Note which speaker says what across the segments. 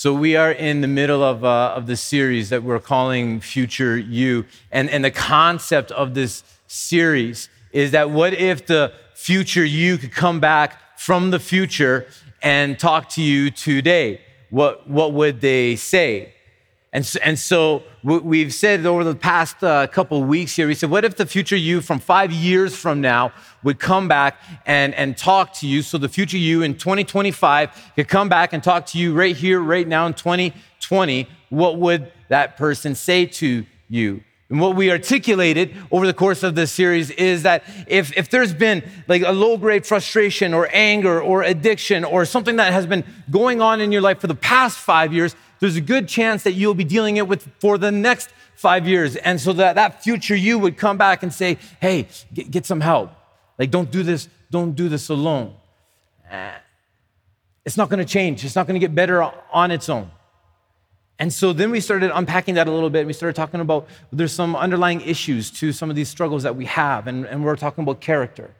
Speaker 1: So, we are in the middle of, uh, of the series that we're calling Future You. And, and the concept of this series is that what if the future you could come back from the future and talk to you today? What, what would they say? And so, and so we've said over the past uh, couple weeks here, we said, what if the future you from five years from now would come back and, and talk to you? So the future you in 2025 could come back and talk to you right here, right now in 2020. What would that person say to you? And what we articulated over the course of this series is that if, if there's been like a low grade frustration or anger or addiction or something that has been going on in your life for the past five years, there's a good chance that you'll be dealing it with for the next five years. And so that that future you would come back and say, hey, get, get some help. Like, don't do this, don't do this alone. Uh, it's not to change. It's not to get better on its own. And so then we started unpacking that a little bit. And We started talking about there's some underlying issues to some of these struggles that we have, and, and we're talking about character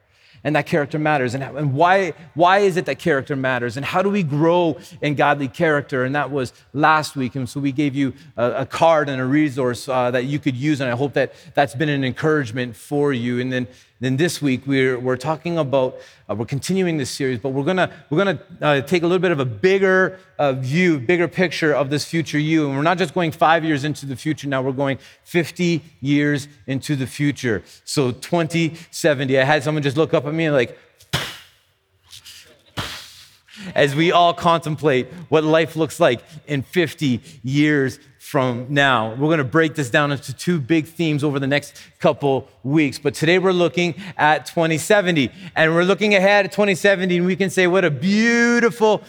Speaker 1: and that character matters. And, and why, why is it that character matters? And how do we grow in godly character? And that was last week. And so we gave you a, a card and a resource uh, that you could use. And i hope that that's been an encouragement for you. And then then this week we're, we're talking about uh, we're continuing this series but we're gonna we're gonna uh, take a little bit of a bigger uh, view bigger picture of this future you. And we're not just going five years into the future now we're going 50 years into the future. So 2070 i had someone just look up at me and like as we all contemplate what life looks like in 50 years from now. We're going to break this down into two big themes over the next couple weeks. But today we're looking at 2070 and we're looking ahead at 2070 and we can say what a beautiful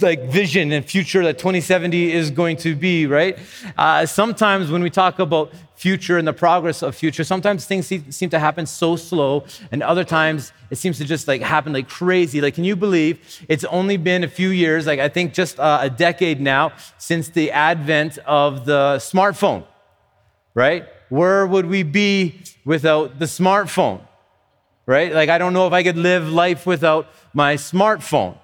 Speaker 1: like vision and future that 2070 is going to be, right? Uh, sometimes when we talk about future and the progress of future, sometimes things seem to happen so slow, and other times it seems to just like happen like crazy. Like, can you believe it's only been a few years, like I think just uh, a decade now, since the advent of the smartphone, right? Where would we be without the smartphone, right? Like, I don't know if I could live life without my smartphone.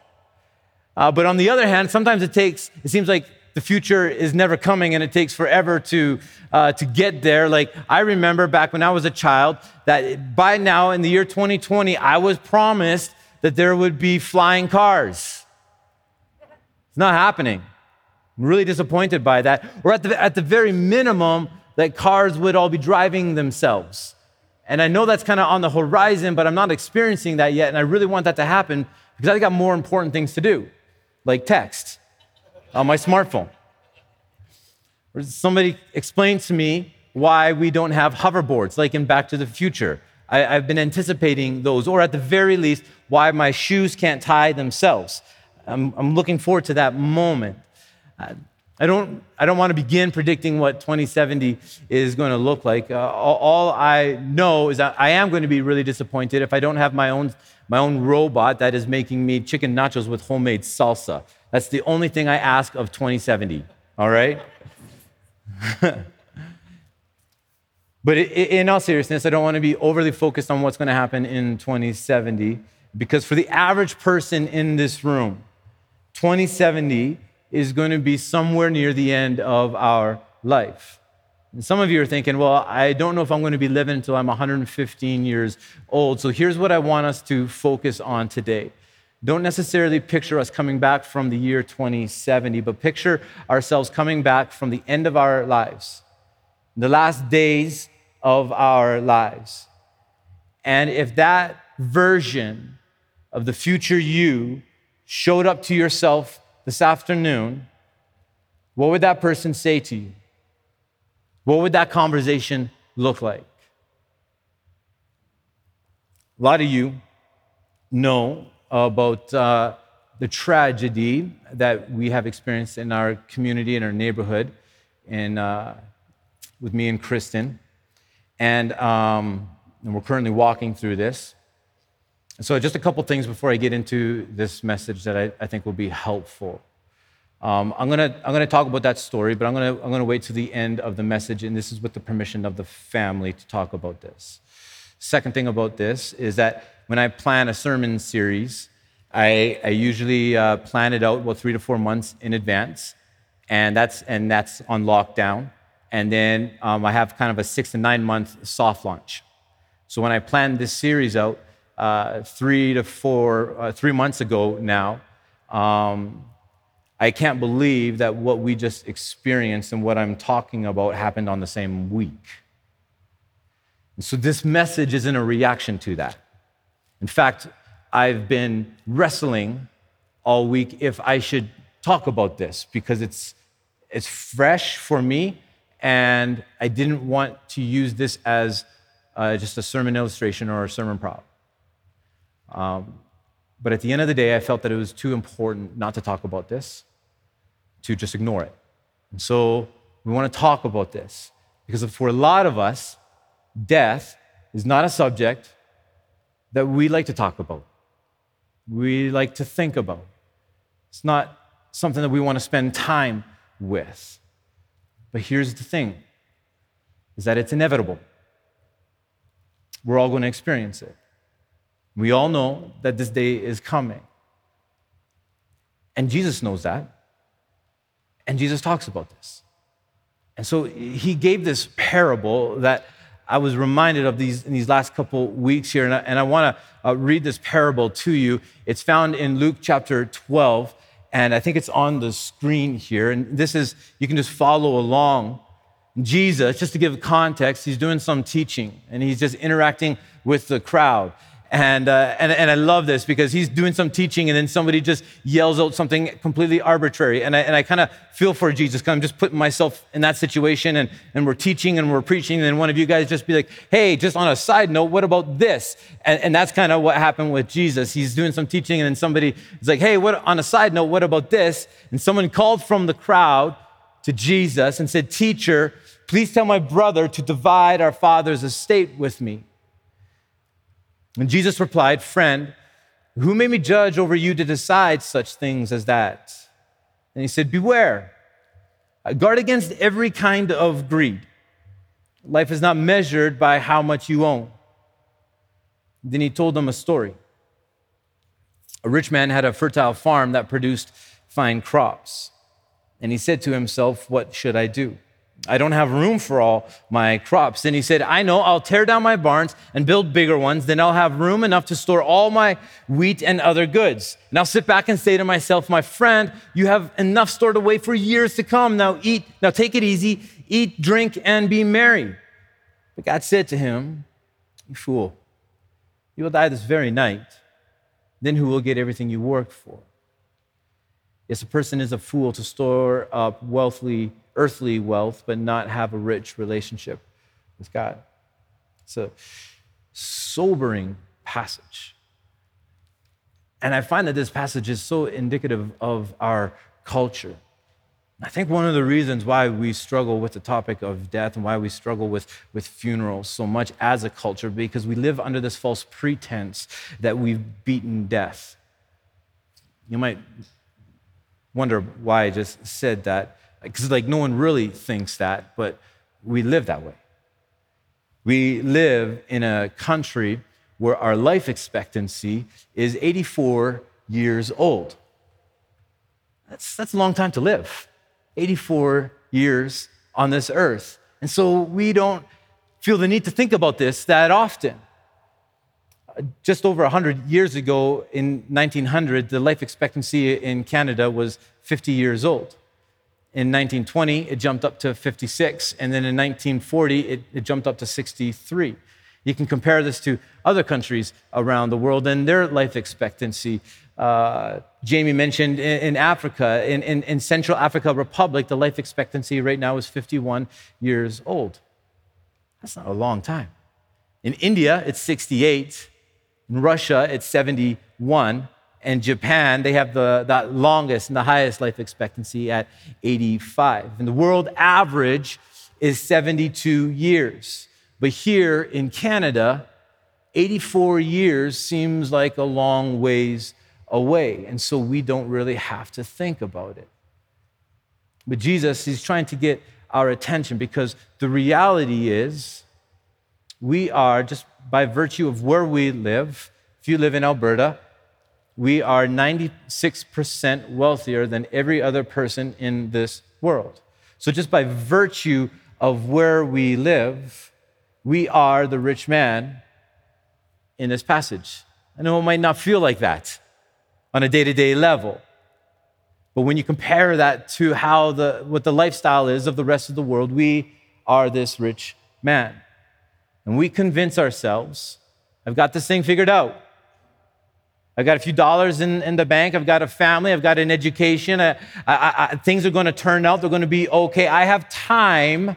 Speaker 1: Uh, but on the other hand, sometimes it takes, it seems like the future is never coming and it takes forever to, uh, to get there. Like I remember back when I was a child that by now in the year 2020, I was promised that there would be flying cars. It's not happening. I'm really disappointed by that. Or at the, at the very minimum, that cars would all be driving themselves. And I know that's kind of on the horizon, but I'm not experiencing that yet. And I really want that to happen because I've got more important things to do like text on my smartphone. Or somebody explained to me why we don't have hoverboards like in Back to the Future. I, have been anticipating those, or at the very least, why my shoes can't tie themselves. I'm, I'm looking forward to that moment. I don't, I don't want to begin predicting what 2070 is going to look like. Uh, all, all, I know is that I am going to be really disappointed if I don't have my own my own robot that is making me chicken nachos with homemade salsa. That's the only thing I ask of 2070, all right? but in all seriousness, I don't want to be overly focused on what's going to happen in 2070 because for the average person in this room, 2070 is going to be somewhere near the end of our life. And some of you are thinking, well, I don't know if I'm going to be living until I'm 115 years old. So here's what I want us to focus on today. Don't necessarily picture us coming back from the year 2070, but picture ourselves coming back from the end of our lives, the last days of our lives. And if that version of the future you showed up to yourself this afternoon, what would that person say to you? What would that conversation look like? A lot of you know about uh, the tragedy that we have experienced in our community, in our neighborhood, and uh, with me and Kristen. And, um, and we're currently walking through this. So, just a couple things before I get into this message that I, I think will be helpful. Um, I'm going to I'm gonna talk about that story, but I'm going to I'm gonna wait to the end of the message, and this is with the permission of the family to talk about this. Second thing about this is that when I plan a sermon series, I, I usually uh, plan it out about three to four months in advance, and that's, and that's on lockdown. And then um, I have kind of a six to nine month soft launch. So when I planned this series out uh, three to four, uh, three months ago now, um, I can't believe that what we just experienced and what I'm talking about happened on the same week. And so this message isn't a reaction to that. In fact, I've been wrestling all week if I should talk about this because it's, it's fresh for me, and I didn't want to use this as uh, just a sermon illustration or a sermon prop. Um, but at the end of the day, I felt that it was too important not to talk about this, to just ignore it. And so we want to talk about this because for a lot of us, death is not a subject that we like to talk about we like to think about. It's not something that we want to spend time with. But here's the thing is that it's inevitable. We're all going to experience it. We all know that this day is coming. And Jesus knows that. And Jesus talks about this. And so he gave this parable that I was reminded of these in these last couple weeks here, and I, and I want to uh, read this parable to you. It's found in Luke chapter 12, and I think it's on the screen here. And this is, you can just follow along. Jesus, just to give context, he's doing some teaching and he's just interacting with the crowd. And, uh, and, and I love this because he's doing some teaching and then somebody just yells out something completely arbitrary. And I, and I kind of feel for Jesus because I'm just putting myself in that situation and, and we're teaching and we're preaching. And then one of you guys just be like, hey, just on a side note, what about this? And, and that's kind of what happened with Jesus. He's doing some teaching and then somebody is like, hey, what, on a side note, what about this? And someone called from the crowd to Jesus and said, teacher, please tell my brother to divide our father's estate with me. And Jesus replied, Friend, who made me judge over you to decide such things as that? And he said, Beware. Guard against every kind of greed. Life is not measured by how much you own. Then he told them a story. A rich man had a fertile farm that produced fine crops. And he said to himself, What should I do? I don't have room for all my crops. Then he said, I know, I'll tear down my barns and build bigger ones. Then I'll have room enough to store all my wheat and other goods. And I'll sit back and say to myself, My friend, you have enough stored away for years to come. Now eat, now take it easy, eat, drink, and be merry. But God said to him, You fool, you will die this very night. Then who will get everything you worked for? Yes, a person is a fool to store up wealthy earthly wealth, but not have a rich relationship with God. It's a sobering passage. And I find that this passage is so indicative of our culture. I think one of the reasons why we struggle with the topic of death and why we struggle with, with funerals so much as a culture, because we live under this false pretense that we've beaten death. You might wonder why I just said that because like no one really thinks that, but we live that way. We live in a country where our life expectancy is 84 years old. That's, that's a long time to live. 84 years on this earth. And so we don't feel the need to think about this that often. Just over 100 years ago, in 1900, the life expectancy in Canada was 50 years old. In 1920, it jumped up to 56. And then in 1940, it, it, jumped up to 63. You can compare this to other countries around the world and their life expectancy. Uh, Jamie mentioned in, in Africa, in, in, in, Central Africa Republic, the life expectancy right now is 51 years old. That's not a long time. In India, it's 68. In Russia, it's 71 and Japan, they have the, the longest and the highest life expectancy at 85. And the world average is 72 years. But here in Canada, 84 years seems like a long ways away. And so we don't really have to think about it. But Jesus, he's trying to get our attention because the reality is we are, just by virtue of where we live, if you live in Alberta, we are 96% wealthier than every other person in this world. So, just by virtue of where we live, we are the rich man in this passage. I know it might not feel like that on a day to day level. But when you compare that to how the, what the lifestyle is of the rest of the world, we are this rich man. And we convince ourselves, I've got this thing figured out. I've got a few dollars in, in the bank. I've got a family. I've got an education. I, I, I, things are going to turn out. They're going to be okay. I have time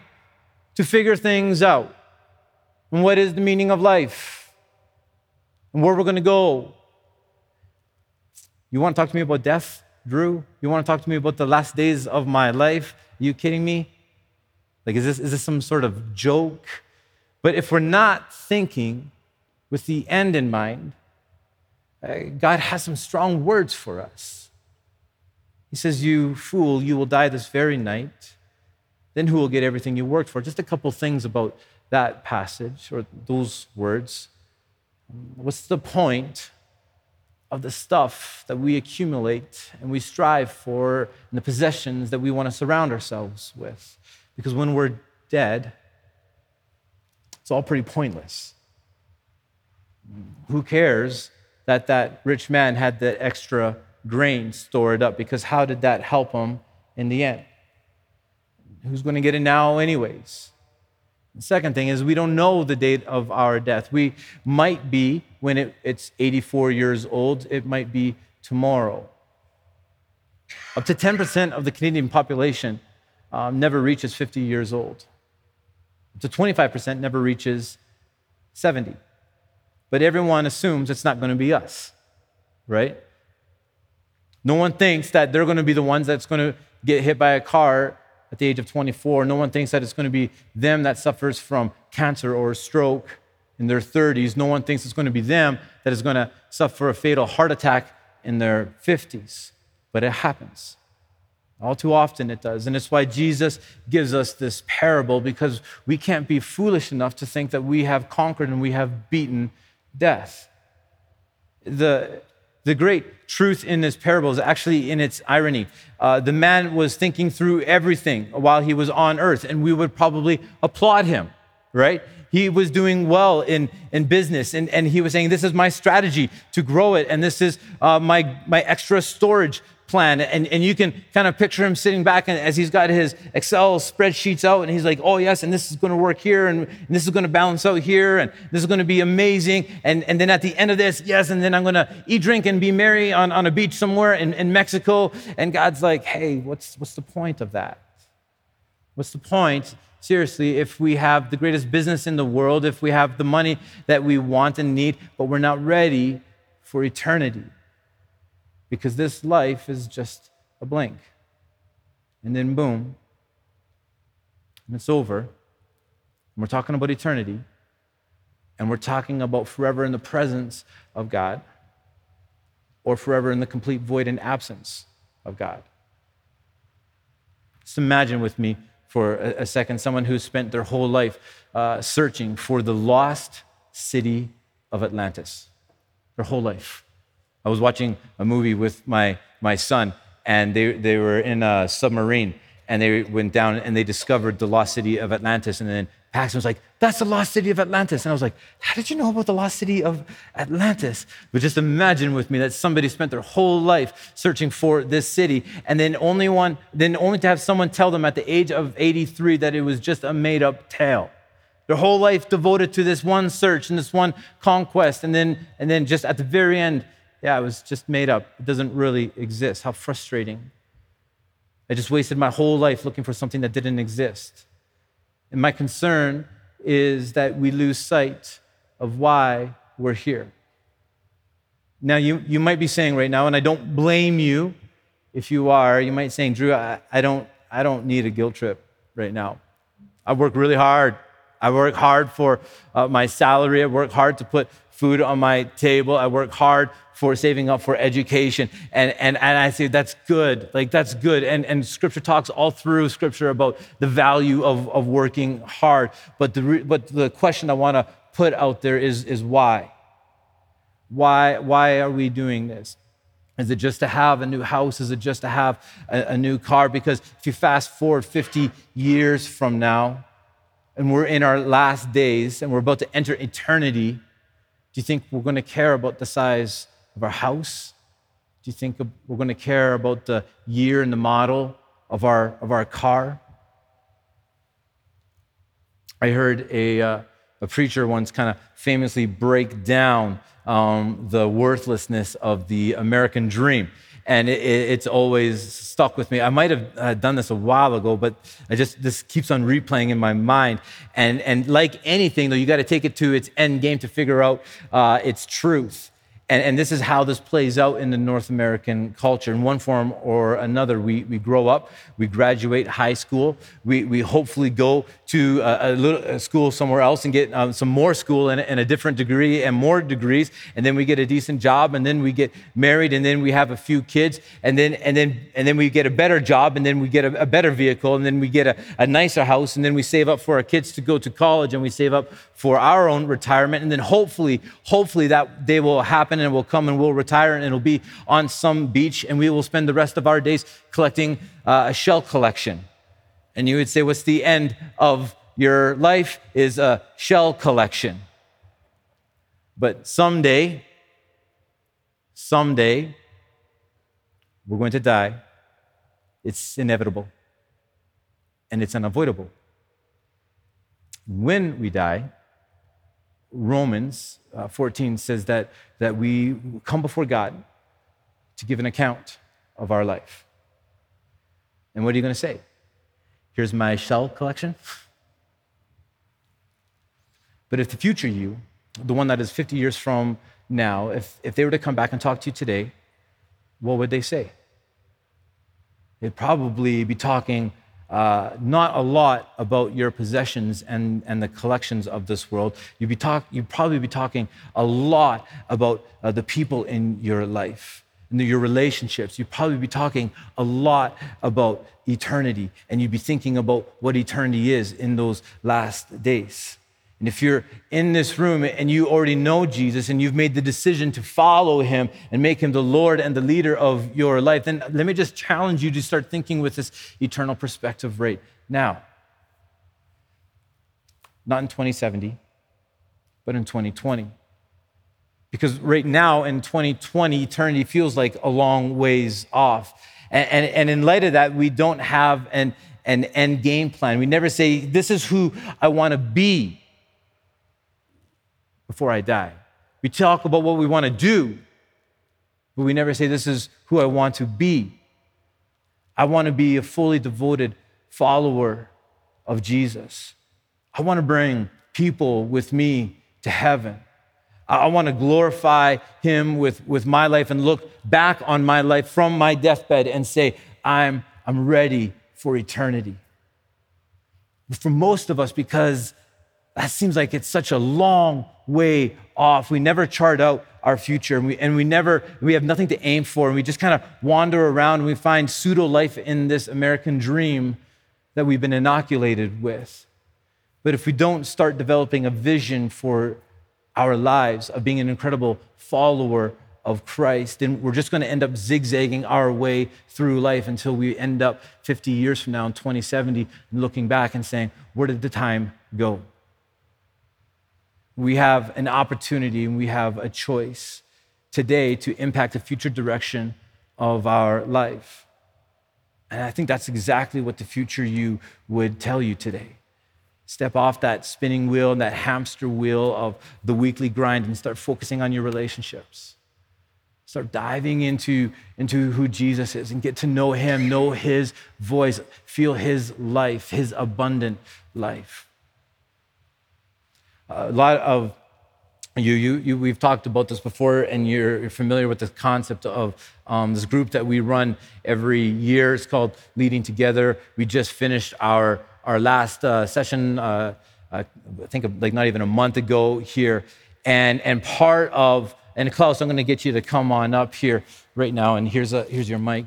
Speaker 1: to figure things out. And what is the meaning of life? And where we're going to go? You want to talk to me about death, Drew? You want to talk to me about the last days of my life? Are you kidding me? Like, is this, is this some sort of joke? But if we're not thinking with the end in mind, Uh, God has some strong words for us. He says, You fool, you will die this very night. Then who will get everything you worked for? Just a couple things about that passage or those words. What's the point of the stuff that we accumulate and we strive for and the possessions that we want to surround ourselves with? Because when we're dead, it's all pretty pointless. Who cares that that rich man had the extra grain stored up because how did that help him in the end? Who's going to get it now, anyways? The second thing is, we don't know the date of our death. We might be, when it, it's 84 years old, it might be tomorrow. Up to 10% of the Canadian population um, never reaches 50 years old. Up to 25% never reaches 70 but everyone assumes it's not going to be us, right? No one thinks that they're going to be the ones that's going to get hit by a car at the age of 24. No one thinks that it's going to be them that suffers from cancer or a stroke in their 30s. No one thinks it's going to be them that is going to suffer a fatal heart attack in their 50s. But it happens. All too often it does. And it's why Jesus gives us this parable because we can't be foolish enough to think that we have conquered and we have beaten death. The, the great truth in this parable is actually in its irony. Uh, the man was thinking through everything while he was on earth, and we would probably applaud him, right? He was doing well in, in business, and, and he was saying, This is my strategy to grow it, and this is uh, my, my extra storage plan. And, and you can kind of picture him sitting back and as he's got his Excel spreadsheets out and he's like, oh, yes, and this is going to work here and, and this is going to balance out here and this is going to be amazing. And, and then at the end of this, yes, and then I'm going to eat, drink, and be merry on, on a beach somewhere in, in Mexico. And God's like, hey, what's, what's the point of that? What's the point? Seriously, if we have the greatest business in the world, if we have the money that we want and need, but we're not ready for eternity because this life is just a blink. And then, boom, and it's over. And we're talking about eternity. And we're talking about forever in the presence of God or forever in the complete void and absence of God. Just imagine with me for a, second someone who spent their whole life uh, searching for the lost city of Atlantis, their whole life. I was watching a movie with my, my son, and they, they were in a submarine, and they went down and they discovered the lost city of Atlantis. And then Paxton was like, That's the lost city of Atlantis. And I was like, How did you know about the lost city of Atlantis? But just imagine with me that somebody spent their whole life searching for this city, and then only one, then only to have someone tell them at the age of 83 that it was just a made up tale. Their whole life devoted to this one search and this one conquest, and then, and then just at the very end, yeah, it was just made up. It doesn't really exist. How frustrating. I just wasted my whole life looking for something that didn't exist. And my concern is that we lose sight of why we're here. Now, you, you might be saying right now, and I don't blame you if you are, you might be saying, Drew, I, I, don't, I don't need a guilt trip right now. I work really hard. I work hard for uh, my salary. I work hard to put food on my table. I work hard for saving up for education. And, and, and I say, that's good. Like, that's good. And, and scripture talks all through scripture about the value of, of working hard. But the, but the question I want to put out there is, is why? Why, why are we doing this? Is it just to have a new house? Is it just to have a, a, new car? Because if you fast forward 50 years from now, and we're in our last days and we're about to enter eternity, do you think we're going to care about the size of our house? Do you think we're going to care about the year and the model of our, of our car? I heard a, uh, a preacher once kind of famously break down um, the worthlessness of the American dream. And it, it's always stuck with me. I might have uh, done this a while ago, but I just this keeps on replaying in my mind. And and like anything, though, you got to take it to its end game to figure out uh, its truth. And, and, this is how this plays out in the North American culture. In one form or another, we, we grow up, we graduate high school, we, we hopefully go to a, a little a school somewhere else and get um, some more school and, and, a different degree and more degrees, and then we get a decent job, and then we get married, and then we have a few kids, and then, and then, and then we get a better job, and then we get a, a better vehicle, and then we get a, a nicer house, and then we save up for our kids to go to college, and we save up for our own retirement, and then hopefully, hopefully that day will happen and we'll come and we'll retire and it'll be on some beach and we will spend the rest of our days collecting uh, a shell collection. And you would say, What's the end of your life? Is a shell collection. But someday, someday, we're going to die. It's inevitable and it's unavoidable. When we die, Romans uh, 14 says that, that we come before God to give an account of our life. And what are you going to say? Here's my shell collection. But if the future you, the one that is 50 years from now, if, if they were to come back and talk to you today, what would they say? They'd probably be talking uh, not a lot about your possessions and, and the collections of this world. You'd, be talk, you'd probably be talking a lot about uh, the people in your life, your relationships. You'd probably be talking a lot about eternity, and you'd be thinking about what eternity is in those last days. And if you're in this room and you already know Jesus and you've made the decision to follow him and make him the Lord and the leader of your life, then let me just challenge you to start thinking with this eternal perspective right now. Not in 2070, but in 2020. Because right now in 2020, eternity feels like a long ways off. And, and, and in light of that, we don't have an, an end game plan. We never say, This is who I want to be before I die. We talk about what we want to do, but we never say, This is who I want to be. I want to be a fully devoted follower of Jesus. I want to bring people with me to heaven. I want to glorify him with, with my life and look back on my life from my deathbed and say, I'm, I'm ready for eternity. For most of us, because that seems like it's such a long way off. We never chart out our future and we, and we never, we have nothing to aim for. And we just kind of wander around and we find pseudo life in this American dream that we've been inoculated with. But if we don't start developing a vision for our lives of being an incredible follower of Christ, then we're just going to end up zigzagging our way through life until we end up 50 years from now in 2070 and looking back and saying, Where did the time go? we have an opportunity and we have a choice today to impact the future direction of our life. And I think that's exactly what the future you would tell you today. Step off that spinning wheel and that hamster wheel of the weekly grind and start focusing on your relationships. Start diving into, into who Jesus is and get to know him, know his voice, feel his life, his abundant life a lot of you, you, you, we've talked about this before, and you're, familiar with the concept of um, this group that we run every year. It's called Leading Together. We just finished our, our last uh, session, uh, uh, I think like not even a month ago here. And, and part of, and Klaus, I'm going to get you to come on up here right now, and here's, a, here's your mic.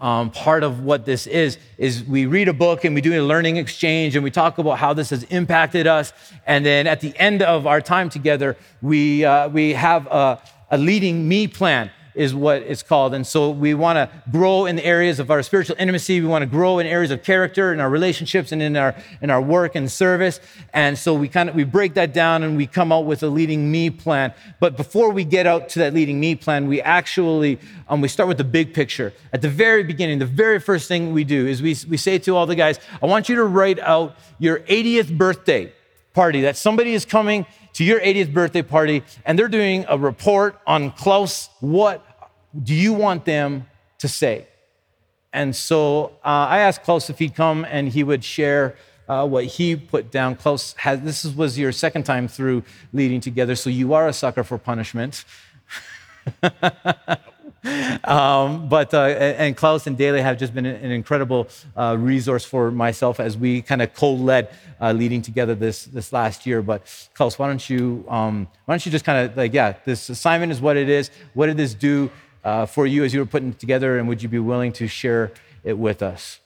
Speaker 1: Um, part of what this is is we read a book and we do a learning exchange and we talk about how this has impacted us. And then at the end of our time together we, uh, we have a, a leading me plan is what it's called. And so we want to grow in the areas of our spiritual intimacy. We want to grow in areas of character in our relationships and in our in our work and service. And so we kind of we break that down and we come out with a leading me plan. But before we get out to that leading me plan, we actually um, we start with the big picture. At the very beginning, the very first thing we do is we, we say to all the guys, I want you to write out your 80th birthday party that somebody is coming to your 80th birthday party and they're doing a report on Klaus. What do you want them to say? And so uh, I asked Klaus if he'd come and he would share uh, what he put down. Klaus has, this was your second time through leading together, so you are a sucker for punishment. um, but uh, and Klaus and Daly have just been an incredible uh, resource for myself as we kind of co-led uh, leading together this this last year. But Klaus, why don't you um, why don't you just kind of like yeah, this assignment is what it is. What did this do uh, for you as you were putting it together, and would you be willing to share it with us?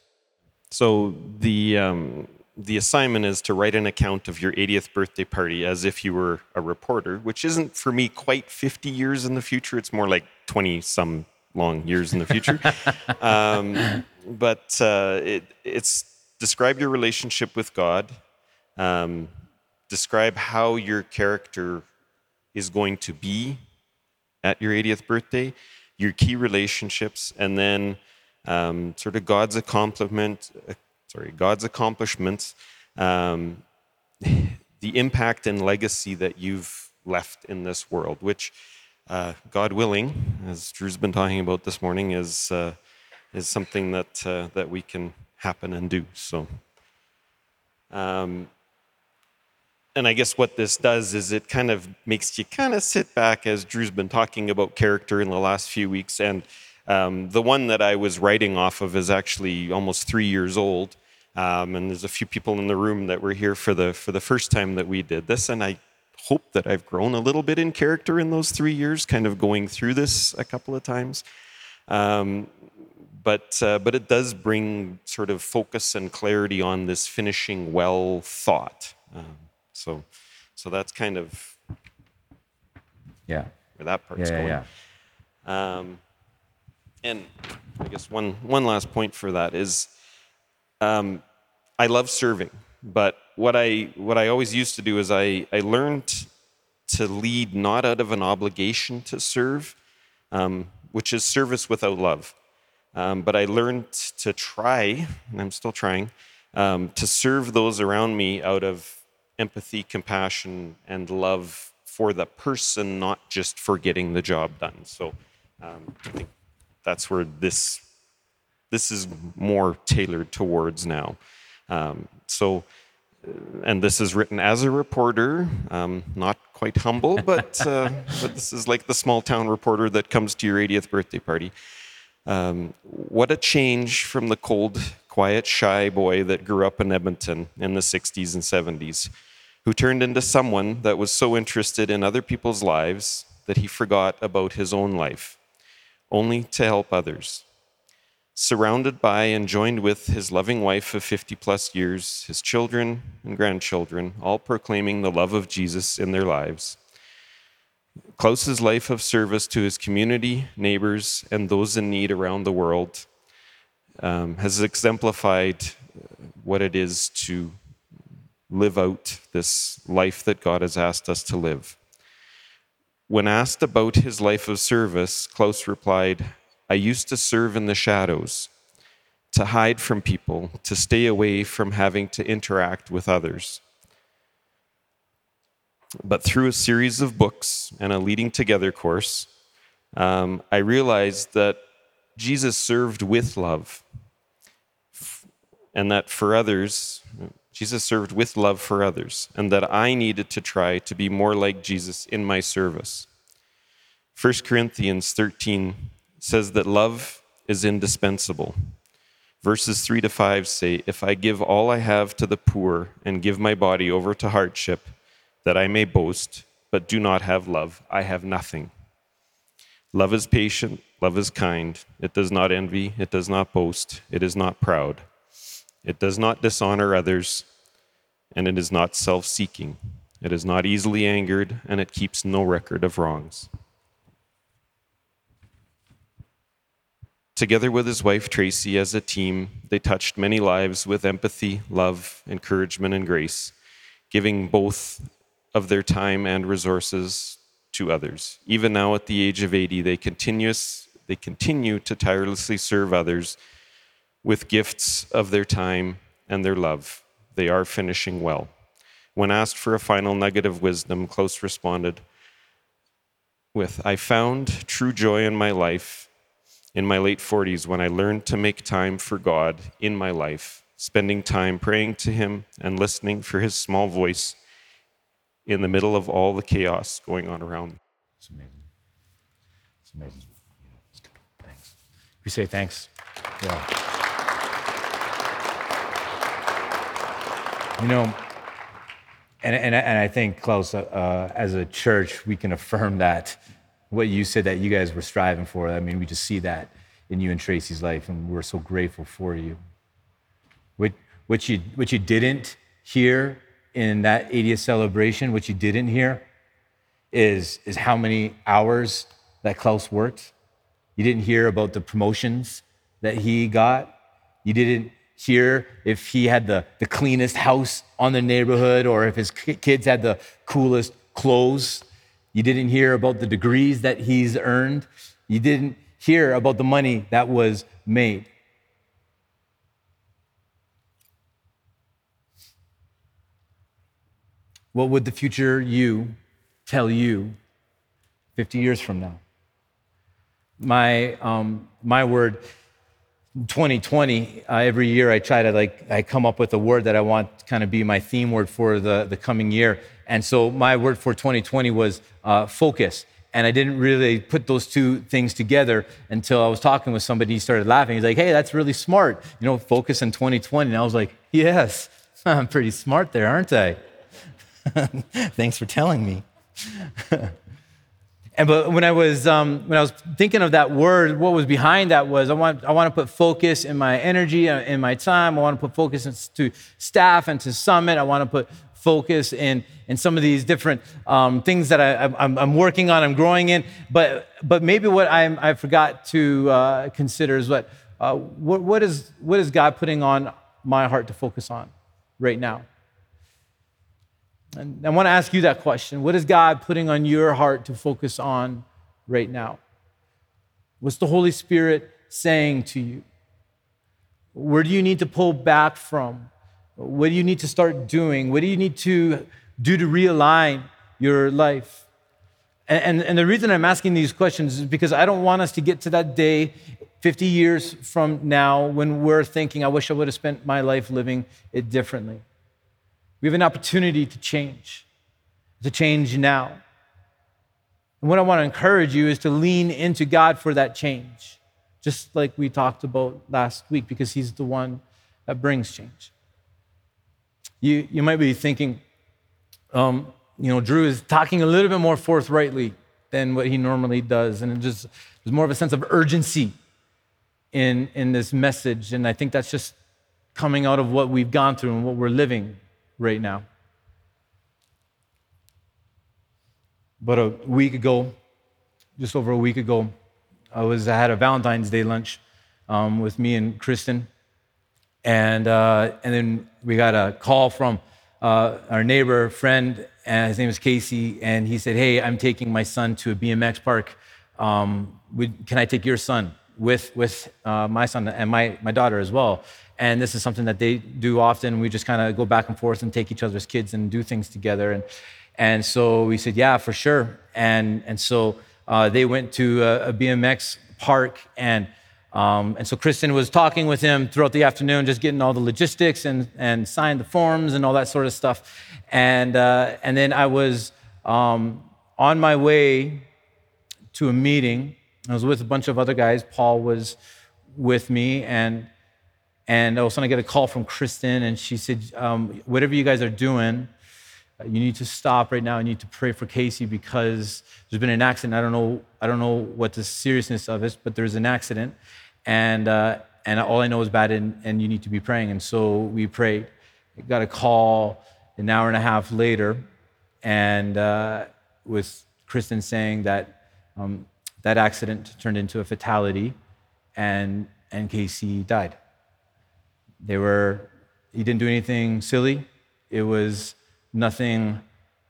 Speaker 2: So the um, the assignment is to write an account of your 80th birthday party as if you were a reporter, which isn't for me quite 50 years in the future. It's more like 20 some long years in the future. um, but uh, it, it's describe your relationship with God, um, describe how your character is going to be at your 80th birthday, your key relationships, and then um, sort of God's accomplishment, uh, sorry, God's accomplishments, um, the impact and legacy that you've left in this world, which uh, God willing, as Drew's been talking about this morning, is uh, is something that uh, that we can happen and do. So, um, and I guess what this does is it kind of makes you kind of sit back, as Drew's been talking about character in the last few weeks, and um, the one that I was writing off of is actually almost three years old. Um, and there's a few people in the room that were here for the for the first time that we did this, and I hope that I've grown a little bit in character in those three years, kind of going through this a couple of times. Um, but uh, but it does bring sort of focus and clarity on this finishing well thought. So so that's kind of
Speaker 1: yeah
Speaker 2: where that part's
Speaker 1: yeah,
Speaker 2: going.
Speaker 1: Yeah,
Speaker 2: yeah. Um, and I guess one one last point for that is um, I love serving, but what I what I always used to do is I I learned to lead not out of an obligation to serve, um, which is service without love. Um, but I learned to try, and I'm still trying, um, to serve those around me out of empathy, compassion, and love for the person, not just for getting the job done. So um, I think that's where this this is more tailored towards now. Um, so and this is written as a reporter, um, not quite humble, but, uh, but this is like the small town reporter that comes to your 80th birthday party. Um, what a change from the cold, quiet, shy boy that grew up in Edmonton in the 60s and 70s, who turned into someone that was so interested in other people's lives that he forgot about his own life, only to help others surrounded by and joined with his loving wife of 50 plus years, his children and grandchildren, all proclaiming the love of Jesus in their lives. Klaus's life of service to his community, neighbors, and those in need around the world um, has exemplified what it is to live out this life that God has asked us to live. When asked about his life of service, Klaus replied, I used to serve in the shadows, to hide from people, to stay away from having to interact with others. But through a series of books and a leading together course, um, I realized that Jesus served with love, and that for others, Jesus served with love for others, and that I needed to try to be more like Jesus in my service. 1 Corinthians 13 says that love is indispensable. Verses 3 to 5 say, If I give all I have to the poor and give my body over to hardship, that I may boast, but do not have love, I have nothing. Love is patient, love is kind, it does not envy, it does not boast, it is not proud, it does not dishonor others, and it is not self seeking. It is not easily angered, and it keeps no record of wrongs. Together with his wife Tracy as a team, they touched many lives with empathy, love, encouragement, and grace, giving both of their time and resources to others. Even now, at the age of 80, they, continuous, they continue to tirelessly serve others with gifts of their time and their love. They are finishing well. When asked for a final nugget of wisdom, Klaus responded with I found true joy in my life in my late 40s when I learned to make time for God in my life, spending time praying to Him and listening for His small voice in the middle of all the chaos going on around me.
Speaker 1: It's amazing. It's amazing. Thanks. We say thanks. Yeah. You know, and, and, and I think, Klaus, uh, as a church, we can affirm that what you said that you guys were striving for. I mean, we just see that in you and Tracy's life, and we're so grateful for you. What, what, you, what you didn't hear in that 80th celebration, what you didn't hear is, is how many hours that Klaus worked. You didn't hear about the promotions that he got. You didn't hear if he had the, the cleanest house on the neighborhood or if his kids had the coolest clothes. You didn't hear about the degrees that he's earned. You didn't hear about the money that was made. What would the future you tell you 50 years from now? My, um, my word 2020 uh, every year i try to like i come up with a word that i want to kind of be my theme word for the, the coming year. And so my word for 2020 was uh, focus. And i didn't really put those two things together until i was talking with somebody he started laughing. He's like hey that's really smart you know focus in 2020 and i was like yes i'm pretty smart there aren't i? Thanks for telling me And but when I was um, when I was thinking of that word, what was behind that was I want I want to put focus in my energy uh, in my time. I want to put focus to staff and to summit. I want to put focus in in some of these different um, things that I, am I'm working on. I'm growing in. But but maybe what I'm, I forgot to uh, consider is what, uh, what what is what is God putting on my heart to focus on right now. And I want to ask you that question. What is God putting on your heart to focus on right now? What's the Holy Spirit saying to you? Where do you need to pull back from? What do you need to start doing? What do you need to do to realign your life? And, and, and, the reason I'm asking these questions is because I don't want us to get to that day 50 years from now when we're thinking, I wish I would have spent my life living it differently. We have an opportunity to change, to change now. And what I want to encourage you is to lean into God for that change, just like we talked about last week, because He's the one that brings change. You, you might be thinking, um, you know, Drew is talking a little bit more forthrightly than what he normally does, and it just there's more of a sense of urgency in, in this message, and I think that's just coming out of what we've gone through and what we're living right now. But a week ago, just over a week ago, I was I had a Valentine's Day lunch um, with me and Kristen, and uh, and then we got a call from uh, our neighbor friend, and his name is Casey, and he said, "Hey, I'm taking my son to a BMX park. Um, can I take your son with with uh, my son and my my daughter as well?" And this is something that they do often. We just kind of go back and forth and take each other's kids and do things together. And, and so we said, yeah, for sure. And, and so uh, they went to a, a BMX park and um, and so Kristen was talking with him throughout the afternoon, just getting all the logistics and, and signed the forms and all that sort of stuff. And, uh, and then I was um, on my way to a meeting. I was with a bunch of other guys. Paul was with me, and and all of a sudden, I get a call from Kristen, and she said, um, Whatever you guys are doing, uh, you need to stop right now. You need to pray for Casey because there's been an accident. I don't know, I don't know what the seriousness of it, but there's an accident. And, uh, and all I know is bad, and, and you need to be praying. And so we prayed. got a call an hour and a half later, and uh, with Kristen saying that um, that accident turned into a fatality and, and Casey died. They were, he didn't do anything silly. It was nothing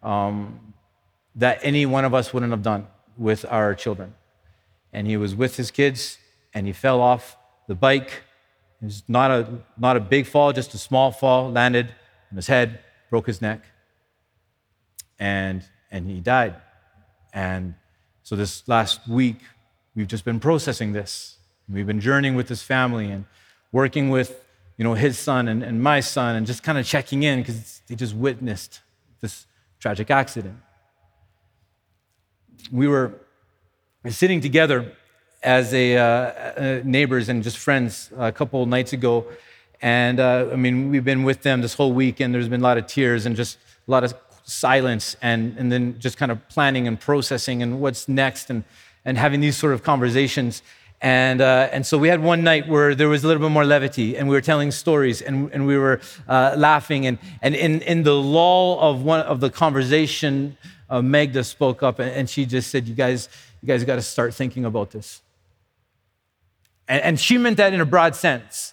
Speaker 1: um, that any one of us wouldn't have done with our children. And he was with his kids and he fell off the bike. It was not a, not a big fall, just a small fall, landed on his head, broke his neck, and, and he died. And so this last week, we've just been processing this. We've been journeying with his family and working with you know, his son and, and my son and just kind of checking in because they just witnessed this tragic accident. We were sitting together as a, uh, uh, neighbors and just friends a couple nights ago. And uh, I mean, we've been with them this whole week, and there's been a lot of tears and just a lot of silence, and, and then just kind of planning and processing and what's next, and, and having these sort of conversations. And, uh, and so we had one night where there was a little bit more levity, and we were telling stories, and, and we were uh, laughing. And, and in, in the lull of one of the conversation, uh, Magda spoke up, and she just said, "You guys, you guys got to start thinking about this." And, and she meant that in a broad sense.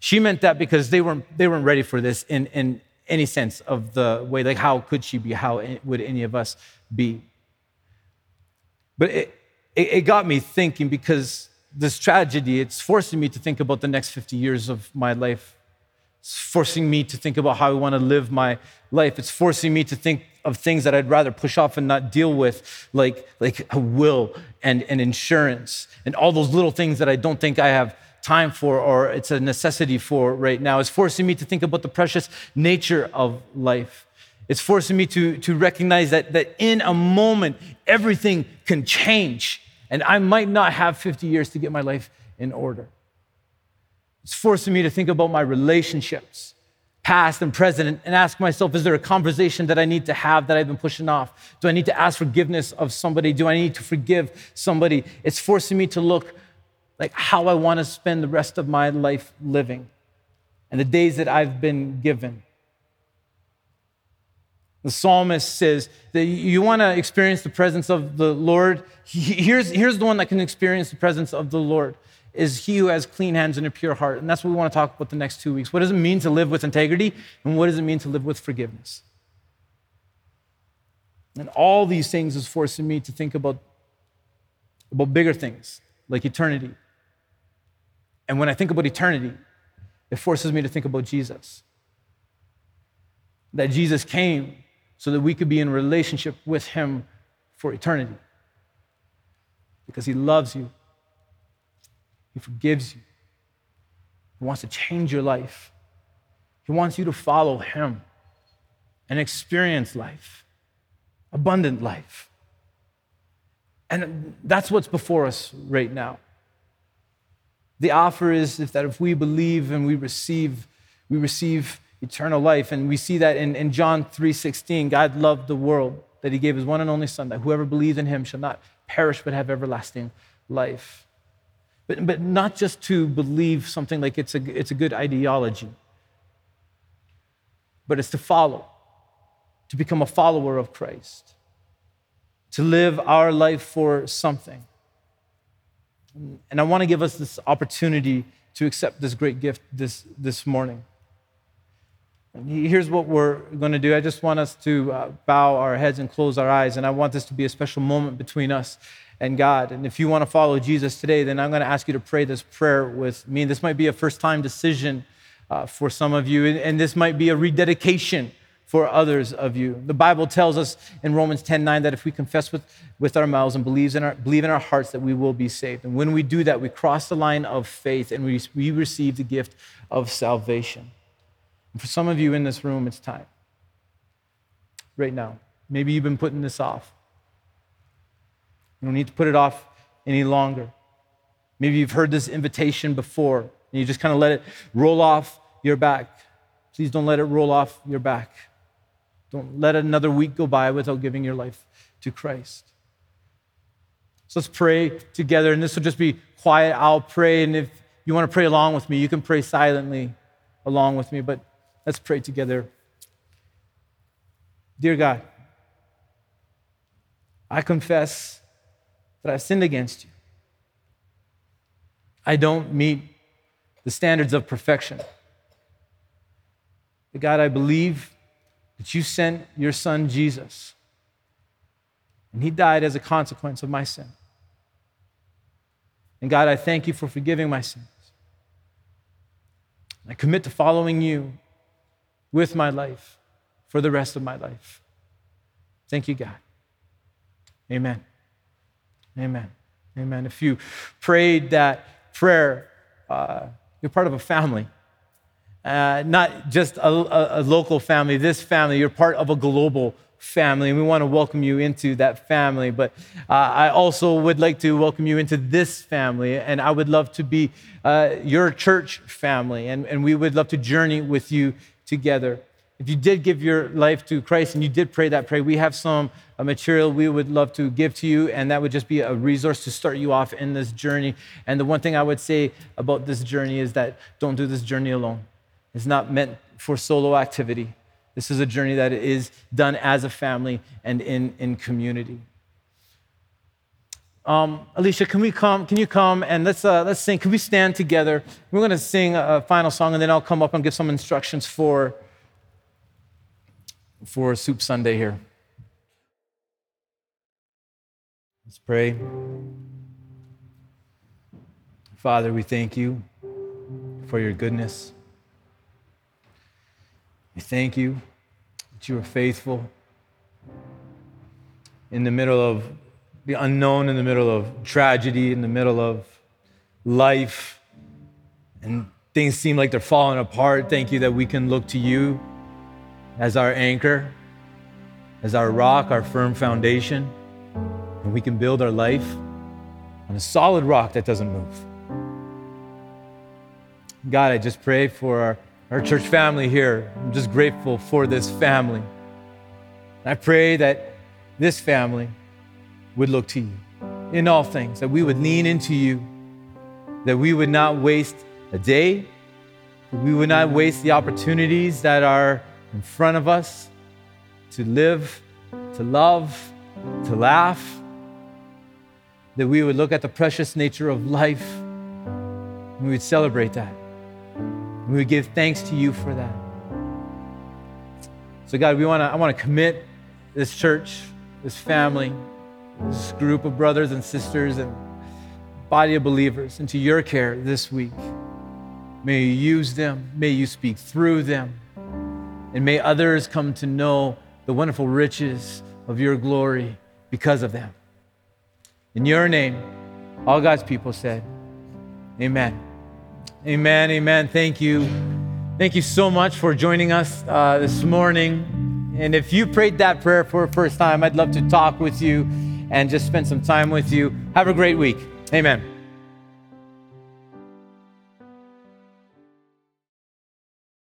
Speaker 1: She meant that because they weren't, they weren't ready for this in, in any sense of the way, like, how could she be? How would any of us be? But it, it, it got me thinking because this tragedy, it's forcing me to think about the next 50 years of my life. It's forcing me to think about how I want to live my life. It's forcing me to think of things that I'd rather push off and not deal with, like, like a will and, and insurance and all those little things that I don't think I have time for or it's a necessity for right now. It's forcing me to think about the precious nature of life. It's forcing me to, to recognize that, that in a moment, everything can change. And I might not have 50 years to get my life in order. It's forcing me to think about my relationships, past and present, and ask myself is there a conversation that I need to have that I've been pushing off? Do I need to ask forgiveness of somebody? Do I need to forgive somebody? It's forcing me to look like how I want to spend the rest of my life living and the days that I've been given. The psalmist says that you want to experience the presence of the Lord. Here's, here's the one that can experience the presence of the Lord is he who has clean hands and a pure heart. And that's what we want to talk about the next two weeks. What does it mean to live with integrity? And what does it mean to live with forgiveness? And all these things is forcing me to think about, about bigger things like eternity. And when I think about eternity, it forces me to think about Jesus. That Jesus came so that we could be in relationship with Him for eternity. Because He loves you, He forgives you, He wants to change your life, He wants you to follow Him and experience life, abundant life. And that's what's before us right now. The offer is that if we believe and we receive, we receive eternal life. And we see that in, in John 3:16. God loved the world that he gave his one and only son, that whoever believes in him shall not perish but have everlasting life. But, but not just to believe something like it's a, it's a good ideology, but it's to follow, to become a follower of Christ, to live our life for something. And I want to give us this opportunity to accept this great gift this, this morning. Here's what we're going to do. I just want us to uh, bow our heads and close our eyes. And I want this to be a special moment between us and God. And if you want to follow Jesus today, then I'm going to ask you to pray this prayer with me. This might be a first time decision uh, for some of you, and this might be a rededication for others of you. The Bible tells us in Romans 10 9 that if we confess with, with our mouths and believes in our, believe in our hearts that we will be saved. And when we do that, we cross the line of faith and we, we receive the gift of salvation. And for some of you in this room, it's time. Right now. Maybe you've been putting this off. You don't need to put it off any longer. Maybe you've heard this invitation before and you just kind of let it roll off your back. Please don't let it roll off your back. Don't let another week go by without giving your life to Christ. So let's pray together, and this will just be quiet. I'll pray, and if you want to pray along with me, you can pray silently along with me. But Let's pray together. Dear God, I confess that I've sinned against you. I don't meet the standards of perfection. But God, I believe that you sent your son Jesus, and he died as a consequence of my sin. And God, I thank you for forgiving my sins. I commit to following you with my life for the rest of my life. Thank you, God. Amen. Amen. Amen. If you prayed that prayer, uh, you're part of a family. Uh, not just a, a, a local family, this family, you're part of a global family, and we want to welcome you into that family. But uh, I also would like to welcome you into this family, and I would love to be uh, your church family, and, and we would love to journey with you together. If you did give your life to Christ and you did pray that prayer, we have some uh, material we would love to give to you, and that would just be a resource to start you off in this journey. And the one thing I would say about this journey is that don't do this journey alone. It's not meant for solo activity. This is a journey that is done as a family and in, in community. Um, Alicia, can we come? Can you come and let's uh, let's sing? Can we stand together? We're going to sing a final song, and then I'll come up and give some instructions for for Soup Sunday here. Let's pray. Father, we thank you for your goodness. We thank you that you are faithful in the middle of the unknown, in the middle of tragedy, in the middle of life, and things seem like they're falling apart. Thank you that we can look to you as our anchor, as our rock, our firm foundation, and we can build our life on a solid rock that doesn't move. God, I just pray for our our church family here. I'm just grateful for this family. I pray that this family would look to you in all things, that we would lean into you, that we would not waste a day, that we would not waste the opportunities that are in front of us to live, to love, to laugh, that we would look at the precious nature of life and we would celebrate that. And we would give thanks to you for that. So, God, we want to, I want to commit this church, this family, this group of brothers and sisters and body of believers into your care this week. May you use them, may you speak through them, and may others come to know the wonderful riches of your glory because of them. In your name, all God's people said, Amen. Amen. Amen. Thank you. Thank you so much for joining us uh, this morning. And if you prayed that prayer for the first time, I'd love to talk with you and just spend some time with you. Have a great week. Amen.